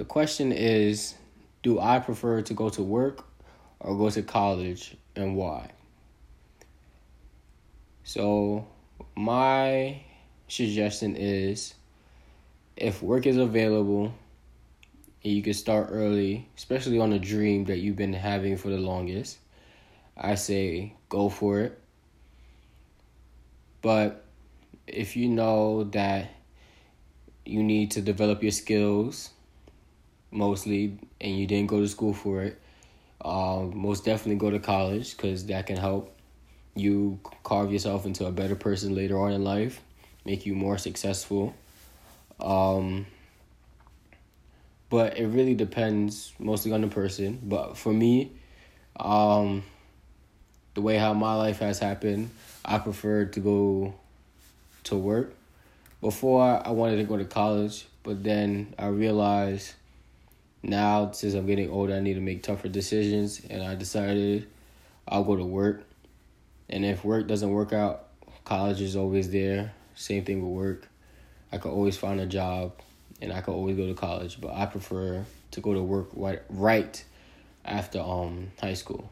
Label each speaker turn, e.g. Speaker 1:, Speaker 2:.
Speaker 1: the question is do I prefer to go to work or go to college and why? So, my suggestion is if work is available and you can start early, especially on a dream that you've been having for the longest, I say go for it. But if you know that you need to develop your skills mostly and you didn't go to school for it, um, most definitely go to college because that can help you carve yourself into a better person later on in life, make you more successful. Um, but it really depends mostly on the person. But for me, um, the way how my life has happened, I prefer to go to work. Before I wanted to go to college, but then I realized now since I'm getting older, I need to make tougher decisions, and I decided I'll go to work. And if work doesn't work out, college is always there. Same thing with work. I could always find a job, and I could always go to college. But I prefer to go to work right right after um high school.